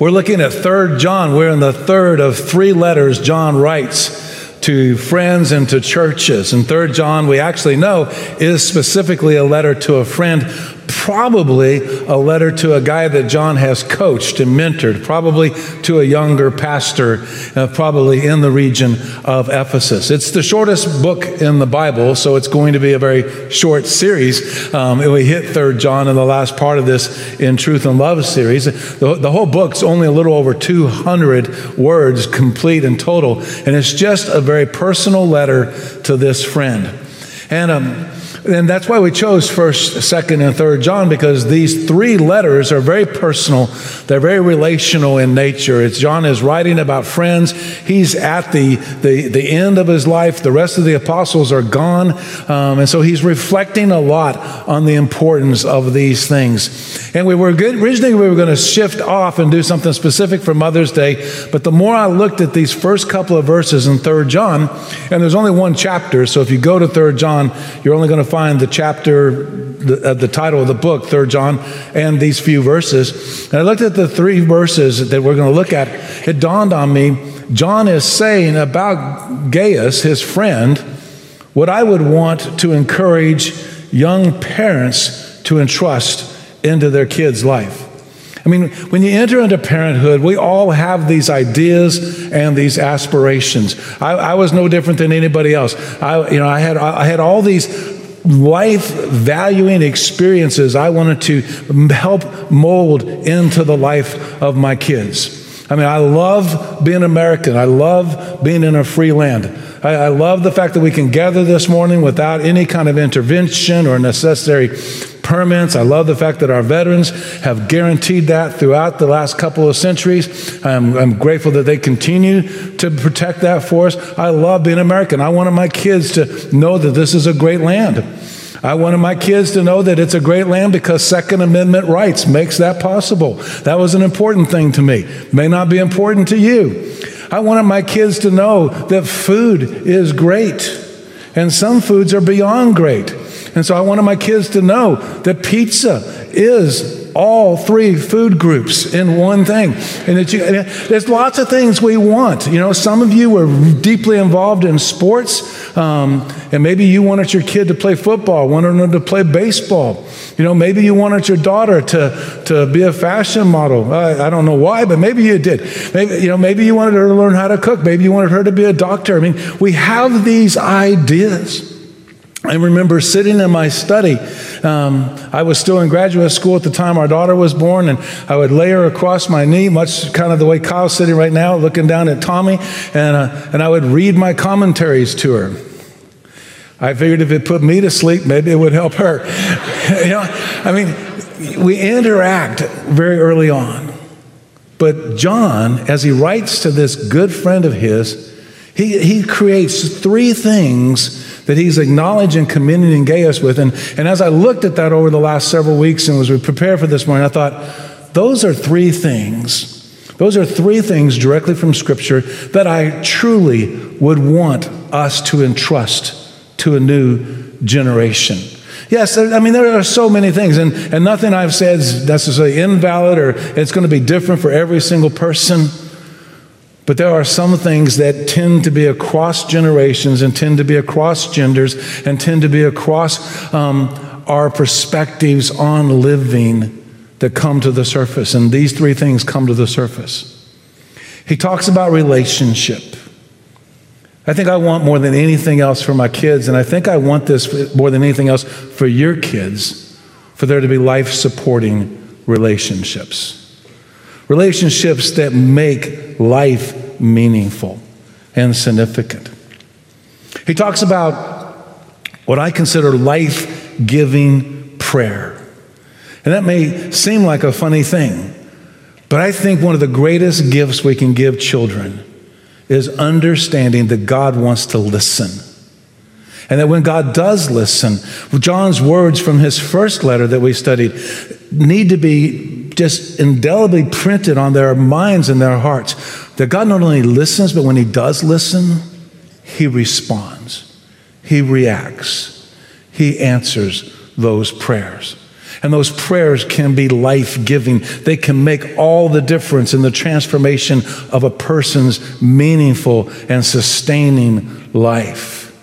We're looking at 3rd John. We're in the third of three letters John writes to friends and to churches. And 3rd John, we actually know, is specifically a letter to a friend probably a letter to a guy that John has coached and mentored, probably to a younger pastor, uh, probably in the region of Ephesus. It's the shortest book in the Bible, so it's going to be a very short series. Um, we hit Third John in the last part of this in Truth and Love series. The, the whole book's only a little over 200 words complete in total, and it's just a very personal letter to this friend. And um, and that's why we chose 1st, 2nd, and 3rd John, because these three letters are very personal. They're very relational in nature. It's John is writing about friends. He's at the, the, the end of his life. The rest of the apostles are gone. Um, and so he's reflecting a lot on the importance of these things. And we were good, originally we were going to shift off and do something specific for Mother's Day. But the more I looked at these first couple of verses in 3rd John, and there's only one chapter, so if you go to 3rd John, you're only going to find the chapter, the, uh, the title of the book, Third John, and these few verses. And I looked at the three verses that we're going to look at. It dawned on me John is saying about Gaius, his friend, what I would want to encourage young parents to entrust into their kids' life. I mean, when you enter into parenthood, we all have these ideas and these aspirations. I, I was no different than anybody else. I, you know, I had I had all these life valuing experiences I wanted to help mold into the life of my kids. I mean, I love being American. I love being in a free land. I, I, love the fact that we can gather this morning without any kind of intervention or necessary permits. I love the fact that our veterans have guaranteed that throughout the last couple of centuries. I'm, I'm grateful that they continue to protect that for us. I love being American. I wanted my kids to know that this is a great land. I wanted my kids to know that it's a great land because Second Amendment rights makes that possible. That was an important thing to me. May not be important to you. I wanted my kids to know that food is great, and some foods are beyond great. And so I wanted my kids to know that pizza is all three food groups in one thing. And that you, there's lots of things we want. You know, some of you are deeply involved in sports, um, and maybe you wanted your kid to play football, wanted them to play baseball. You know, maybe you wanted your daughter to, to be a fashion model. I, I don't know why, but maybe you did. Maybe, you know, maybe you wanted her to learn how to cook. Maybe you wanted her to be a doctor. I mean, we have these ideas. I remember sitting in my study. Um, I was still in graduate school at the time our daughter was born, and I would lay her across my knee, much kind of the way Kyle's sitting right now, looking down at Tommy, and, uh, and I would read my commentaries to her. I figured if it put me to sleep, maybe it would help her. you know, I mean, we interact very early on. But John, as he writes to this good friend of his, he, he creates three things that he's acknowledging, commending Gaius with. And, and as I looked at that over the last several weeks and was prepared for this morning, I thought, those are three things. Those are three things directly from Scripture that I truly would want us to entrust to a new generation. Yes, I mean, there are so many things, and, and nothing I've said is necessarily invalid or it's going to be different for every single person. But there are some things that tend to be across generations and tend to be across genders and tend to be across um, our perspectives on living that come to the surface. And these three things come to the surface. He talks about relationship. I think I want more than anything else for my kids, and I think I want this more than anything else for your kids, for there to be life supporting relationships. Relationships that make life meaningful and significant. He talks about what I consider life giving prayer. And that may seem like a funny thing, but I think one of the greatest gifts we can give children is understanding that God wants to listen. And that when God does listen, John's words from his first letter that we studied need to be just indelibly printed on their minds and their hearts that God not only listens, but when He does listen, He responds, He reacts, He answers those prayers. And those prayers can be life giving. They can make all the difference in the transformation of a person's meaningful and sustaining life.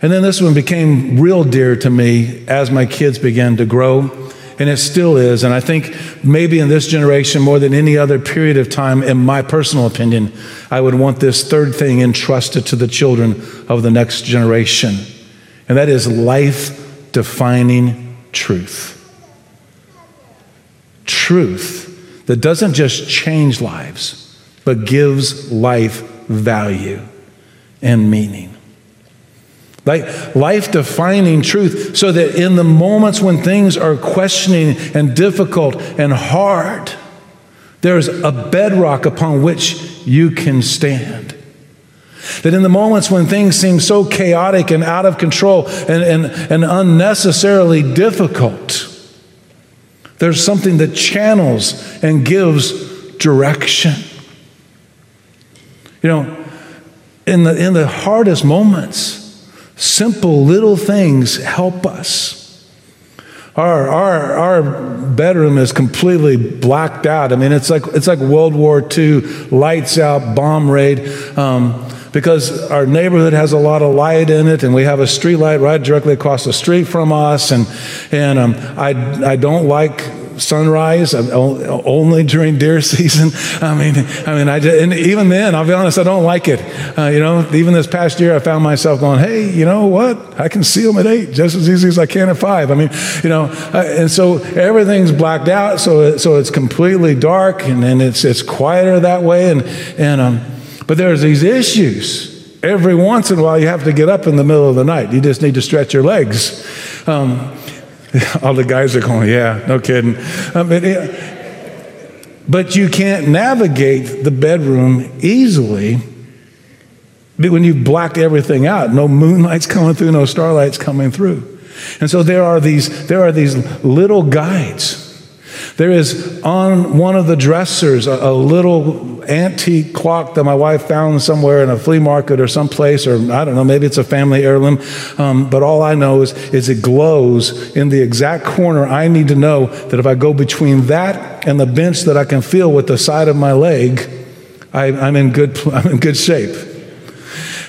And then this one became real dear to me as my kids began to grow, and it still is. And I think maybe in this generation, more than any other period of time, in my personal opinion, I would want this third thing entrusted to the children of the next generation, and that is life defining truth. Truth that doesn't just change lives, but gives life value and meaning. Like life defining truth, so that in the moments when things are questioning and difficult and hard, there's a bedrock upon which you can stand. That in the moments when things seem so chaotic and out of control and, and, and unnecessarily difficult, there's something that channels and gives direction. You know, in the, in the hardest moments, simple little things help us. Our, our, our bedroom is completely blacked out. I mean, it's like, it's like World War II, lights out, bomb raid. Um, because our neighborhood has a lot of light in it, and we have a street light right directly across the street from us. And, and um, I, I don't like sunrise only during deer season. I mean, I mean, I just, and even then, I'll be honest, I don't like it. Uh, you know, even this past year, I found myself going, "Hey, you know what? I can see them at eight just as easy as I can at five. I mean, you know, uh, and so everything's blacked out, so it, so it's completely dark, and, and it's it's quieter that way, and and um, but there's these issues. Every once in a while, you have to get up in the middle of the night. You just need to stretch your legs. Um, all the guys are going, yeah, no kidding. Um, but, but you can't navigate the bedroom easily when you've blacked everything out. No moonlight's coming through, no starlight's coming through. And so there are these, there are these little guides there is on one of the dressers a, a, little antique clock that my wife found somewhere in a flea market or someplace, or I don't know, maybe it's a family heirloom. Um, but all I know is, is it glows in the exact corner. I need to know that if I go between that and the bench that I can feel with the side of my leg, I, am in good, I'm in good shape.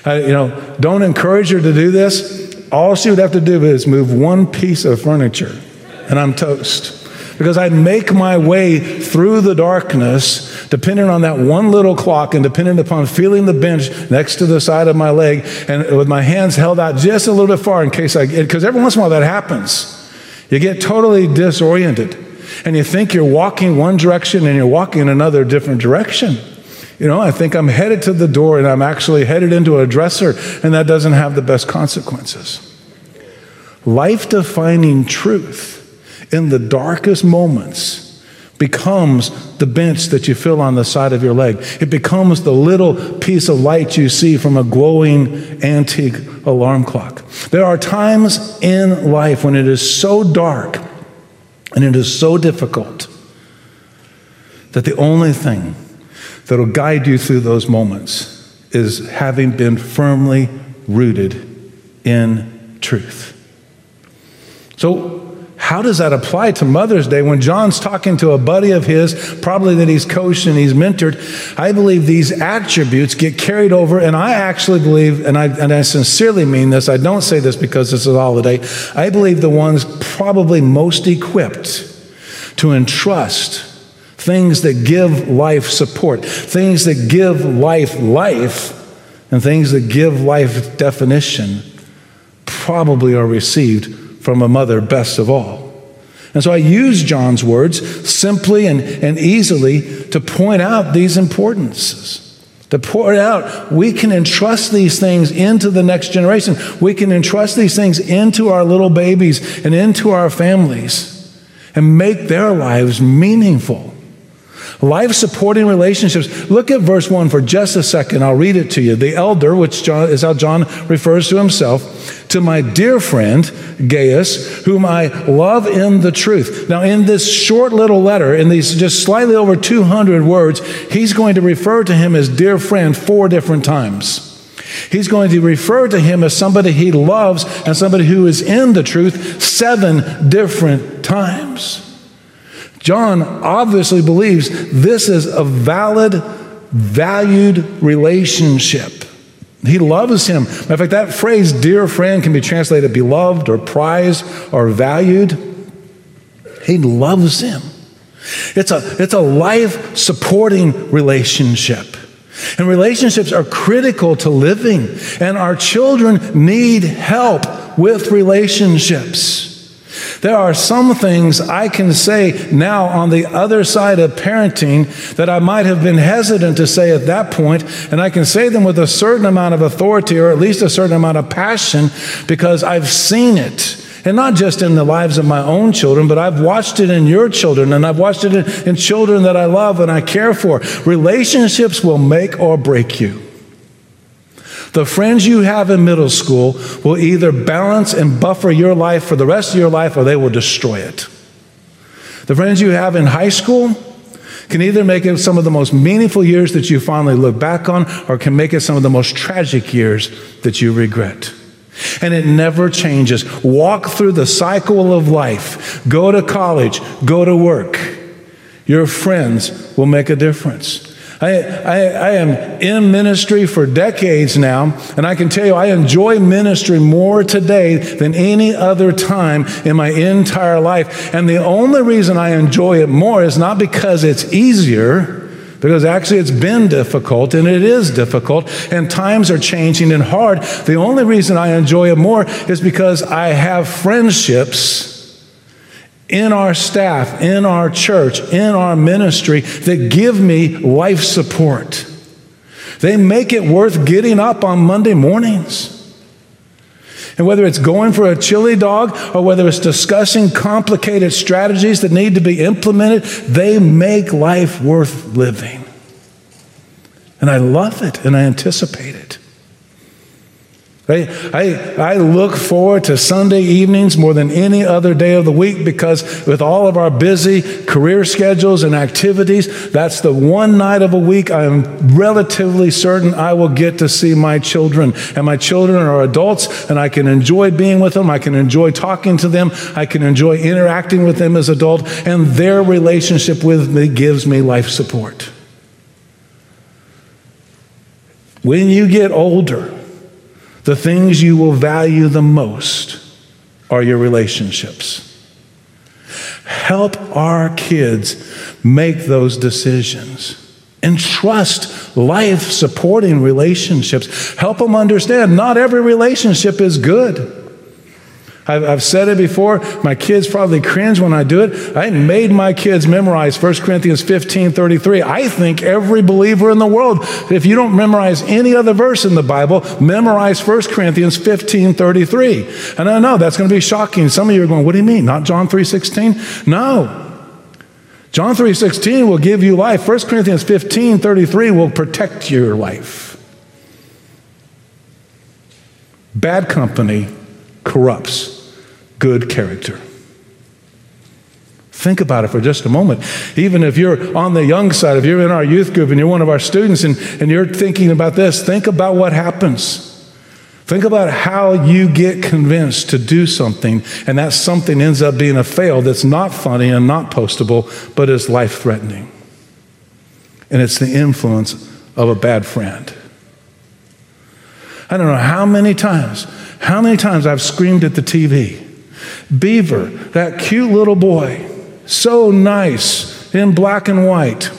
I, you know, don't encourage her to do this. All she would have to do is move one piece of furniture, and I'm toast because I'd make my way through the darkness, depending on that one little clock and depending upon feeling the bench next to the side of my leg and with my hands held out just a little bit far in case I get, because every once in a while that happens. You get totally disoriented and you think you're walking one direction and you're walking in another different direction. You know, I think I'm headed to the door and I'm actually headed into a dresser, and that doesn't have the best consequences. Life defining truth in the darkest moments becomes the bench that you feel on the side of your leg. It becomes the little piece of light you see from a glowing antique alarm clock. There are times in life when it is so dark and it is so difficult that the only thing that will guide you through those moments is having been firmly rooted in truth. So, how does that apply to Mother's Day when John's talking to a buddy of his, probably that he's coached and he's mentored? I believe these attributes get carried over, and I actually believe, and I, and I sincerely mean this, I don't say this because this is a holiday, I believe the ones probably most equipped to entrust things that give life support, things that give life life, and things that give life definition probably are received from a mother best of all. And so I use John's words simply and, and easily to point out these importances. To point out, we can entrust these things into the next generation. We can entrust these things into our little babies and into our families and make their lives meaningful. Life supporting relationships. Look at verse 1 for just a second. I'll read it to you. The elder, which John, is how John refers to himself, to my dear friend Gaius, whom I love in the truth. Now, in this short little letter, in these just slightly over 200 words, he's going to refer to him as dear friend four different times. He's going to refer to him as somebody he loves and somebody who is in the truth seven different times. John obviously believes this is a valid, valued relationship. He loves him. Matter of fact, that phrase, dear friend, can be translated beloved or prized or valued. He loves him. It's a, it's a life supporting relationship. And relationships are critical to living, and our children need help with relationships. There are some things I can say now on the other side of parenting that I might have been hesitant to say at that point, and I can say them with a certain amount of authority or at least a certain amount of passion because I've seen it. And not just in the lives of my own children, but I've watched it in your children, and I've watched it in, children that I love and I care for. Relationships will make or break you. The friends you have in middle school will either balance and buffer your life for the rest of your life or they will destroy it. The friends you have in high school can either make it some of the most meaningful years that you finally look back on or can make it some of the most tragic years that you regret. And it never changes. Walk through the cycle of life. Go to college, go to work. Your friends will make a difference. I, I, I, am in ministry for decades now, and I can tell you I enjoy ministry more today than any other time in my entire life. And the only reason I enjoy it more is not because it's easier because actually it's been difficult and it is difficult and times are changing and hard. The only reason I enjoy it more is because I have friendships in our staff, in our church, in our ministry that give me life support. They make it worth getting up on Monday mornings. And whether it's going for a chili dog or whether it's discussing complicated strategies that need to be implemented, they make life worth living. And I love it and I anticipate it. I, I, look forward to Sunday evenings more than any other day of the week because, with all of our busy career schedules and activities, that's the one night of a week I am relatively certain I will get to see my children. And my children are adults, and I can enjoy being with them. I can enjoy talking to them. I can enjoy interacting with them as adults, and their relationship with me gives me life support. When you get older, the things you will value the most are your relationships. Help our kids make those decisions. And trust life supporting relationships. Help them understand not every relationship is good. I've, I've, said it before. My kids probably cringe when I do it. I made my kids memorize 1 Corinthians 15 33. I think every believer in the world, if you don't memorize any other verse in the Bible, memorize 1 Corinthians 15 33. And I know that's going to be shocking. Some of you are going, What do you mean? Not John 3 16? No. John 3 16 will give you life. 1 Corinthians 15 33 will protect your life. Bad company corrupts good character. Think about it for just a moment. Even if you're on the young side, if you're in our youth group and you're one of our students and, and you're thinking about this, think about what happens. Think about how you get convinced to do something, and that something ends up being a fail that's not funny and not postable, but is life threatening. And it's the influence of a bad friend. I don't know how many times, how many times I've screamed at the TV Beaver, that cute little boy, so nice in black and white.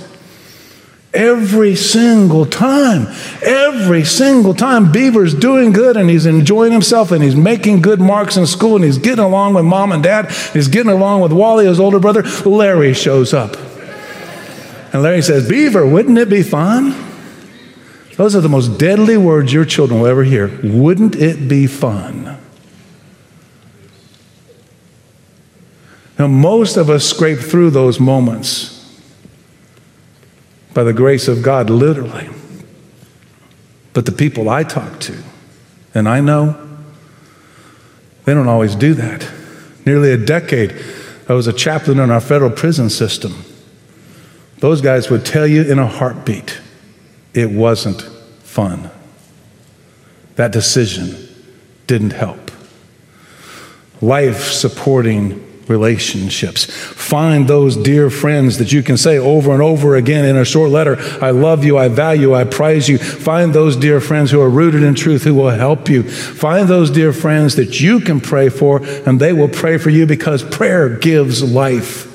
Every single time, every single time, Beaver's doing good and he's enjoying himself and he's making good marks in school and he's getting along with mom and dad. He's getting along with Wally, his older brother. Larry shows up. And Larry says, Beaver, wouldn't it be fun? Those are the most deadly words your children will ever hear. Wouldn't it be fun? Now, most of us scrape through those moments by the grace of God, literally. But the people I talk to, and I know, they don't always do that. Nearly a decade, I was a chaplain in our federal prison system. Those guys would tell you in a heartbeat it wasn't fun. that decision didn't help. Life supporting relationships. Find those dear friends that you can say over and over again in a short letter I love you, I value, I prize you. Find those dear friends who are rooted in truth who will help you. Find those dear friends that you can pray for, and they will pray for you because prayer gives life.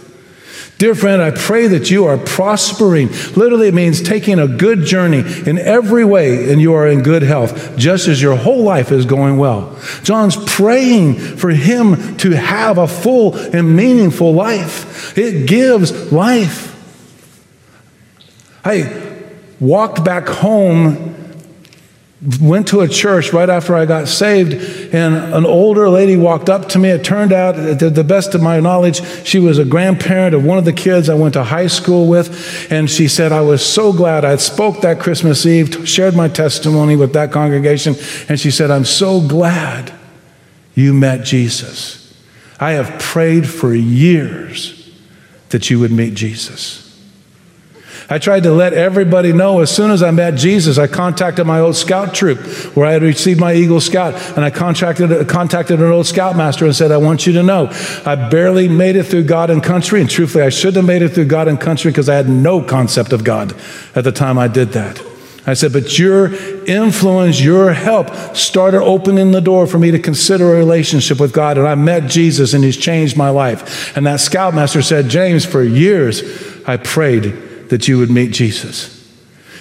Dear friend, I pray that you are prospering. Literally, it means taking a good journey in every way and you are in good health, just as your whole life is going well. John's praying for him to have a full and meaningful life. It gives life. I walked back home went to a church right after I got saved, and an older lady walked up to me. It turned out, to the best of my knowledge, she was a grandparent of one of the kids I went to high school with. And she said, I was so glad I spoke that Christmas Eve, shared my testimony with that congregation. And she said, I'm so glad you met Jesus. I have prayed for years that you would meet Jesus. I tried to let everybody know as soon as I met Jesus, I contacted my old scout troop where I had received my Eagle Scout, and I contracted, contacted an old scoutmaster and said, I want you to know, I barely made it through God and country, and truthfully, I should have made it through God and country because I had no concept of God at the time I did that. I said, but your influence, your help started opening the door for me to consider a relationship with God. And I met Jesus and he's changed my life. And that scoutmaster said, James, for years I prayed that you would meet Jesus.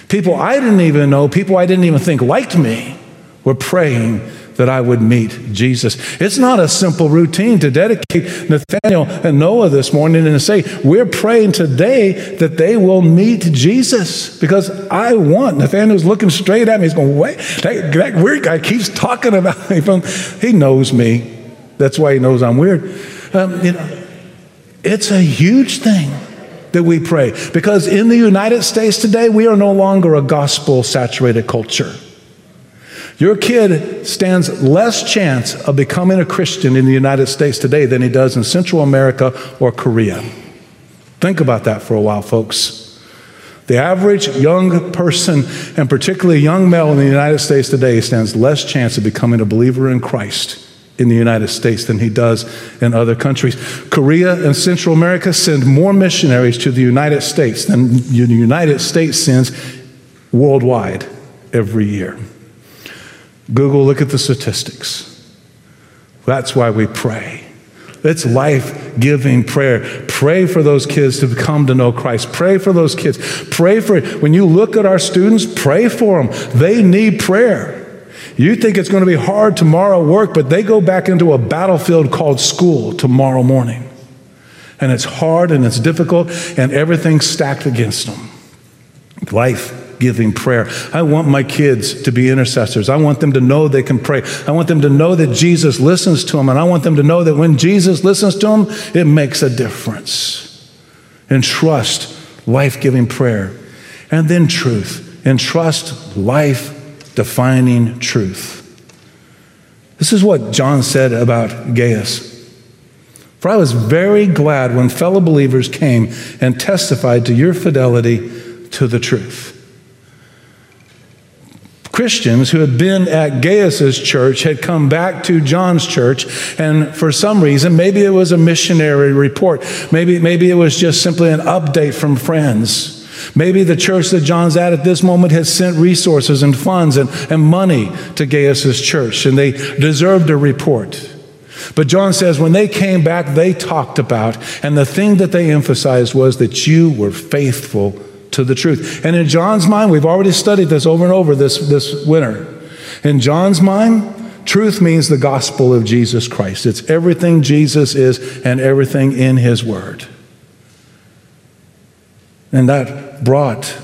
People I didn't even know, people I didn't even think liked me, were praying that I would meet Jesus. It's not a simple routine to dedicate Nathaniel and Noah this morning and say, We're praying today that they will meet Jesus because I want. Nathaniel's looking straight at me. He's going, Wait, that, that weird guy keeps talking about me. From, He knows me. That's why he knows I'm weird. Um, you know, it's a huge thing that we pray. Because in the United States today, we are no longer a gospel saturated culture. Your kid stands less chance of becoming a Christian in the United States today than he does in Central America or Korea. Think about that for a while, folks. The average young person, and particularly young male in the United States today, stands less chance of becoming a believer in Christ in the United States than he does in other countries. Korea and Central America send more missionaries to the United States than the United States sends worldwide every year. Google, look at the statistics. That's why we pray. It's life giving prayer. Pray for those kids to come to know Christ. Pray for those kids. Pray for, when you look at our students, pray for them. They need prayer. You think it's going to be hard tomorrow work, but they go back into a battlefield called school tomorrow morning. And it's hard and it's difficult, and everything's stacked against them. Life giving prayer. I want my kids to be intercessors. I want them to know they can pray. I want them to know that Jesus listens to them, and I want them to know that when Jesus listens to them, it makes a difference. And trust life giving prayer. And then truth. And trust life defining truth. This is what John said about Gaius. For I was very glad when fellow believers came and testified to your fidelity to the truth. Christians who had been at Gaius's church had come back to John's church, and for some reason, maybe it was a missionary report, maybe, maybe it was just simply an update from friends. Maybe the church that John's at at this moment has sent resources and funds and, and money to Gaius' church, and they deserved a report. But John says when they came back, they talked about, and the thing that they emphasized was that you were faithful to the truth. And in John's mind, we've already studied this over and over this, this winter. In John's mind, truth means the gospel of Jesus Christ. It's everything Jesus is and everything in his word. And that brought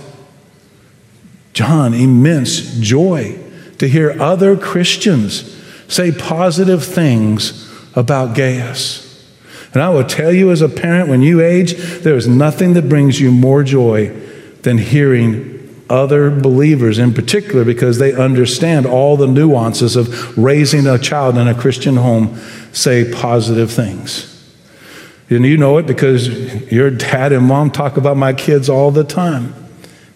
John immense joy to hear other Christians say positive things about Gaius. And I will tell you as a parent, when you age, there is nothing that brings you more joy than hearing other believers in particular because they understand all the nuances of raising a child in a Christian home say positive things. And you know it because your dad and mom talk about my kids all the time.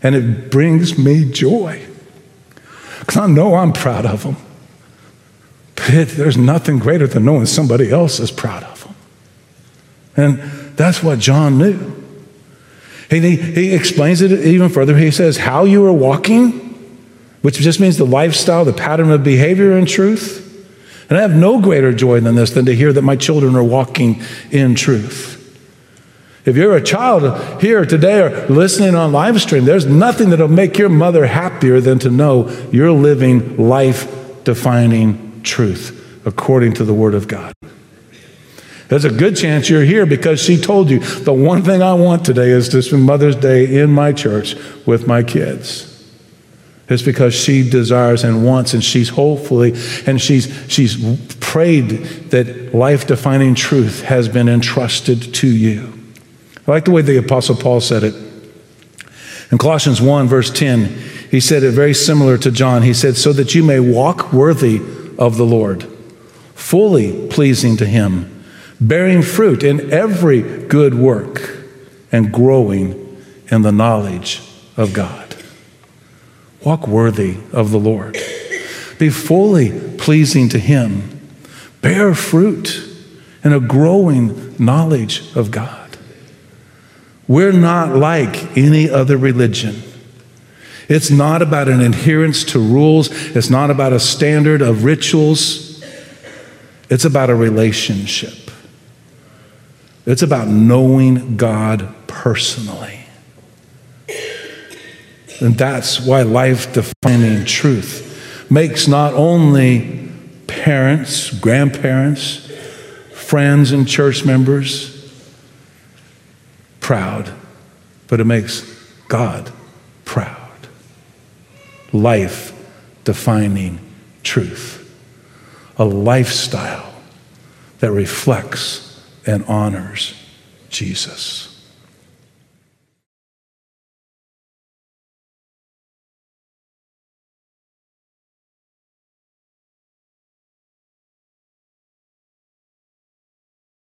And it brings me joy. Because I know I'm proud of them. it, there's nothing greater than knowing somebody else is proud of them. And that's what John knew. He, he explains it even further. He says, How you are walking, which just means the lifestyle, the pattern of behavior in truth. And I have no greater joy than this than to hear that my children are walking in truth. If you're a child here today or listening on live stream, there's nothing that'll make your mother happier than to know you're living life defining truth according to the Word of God. There's a good chance you're here because she told you the one thing I want today is to spend Mother's Day in my church with my kids. It's because she desires and wants, and she's hopefully, and she's, she's prayed that life defining truth has been entrusted to you. I like the way the Apostle Paul said it. In Colossians 1, verse 10, he said it very similar to John. He said, So that you may walk worthy of the Lord, fully pleasing to him bearing fruit in every good work and growing in the knowledge of God. Walk worthy of the Lord. Be fully pleasing to Him. Bear fruit in a growing knowledge of God. We're not like any other religion. It's not about an adherence to rules, it's not about a standard of rituals, it's about a relationship. It's about knowing God personally. And that's why life defining truth makes not only parents, grandparents, friends, and church members proud, but it makes God proud. Life defining truth. A lifestyle that reflects and honors Jesus.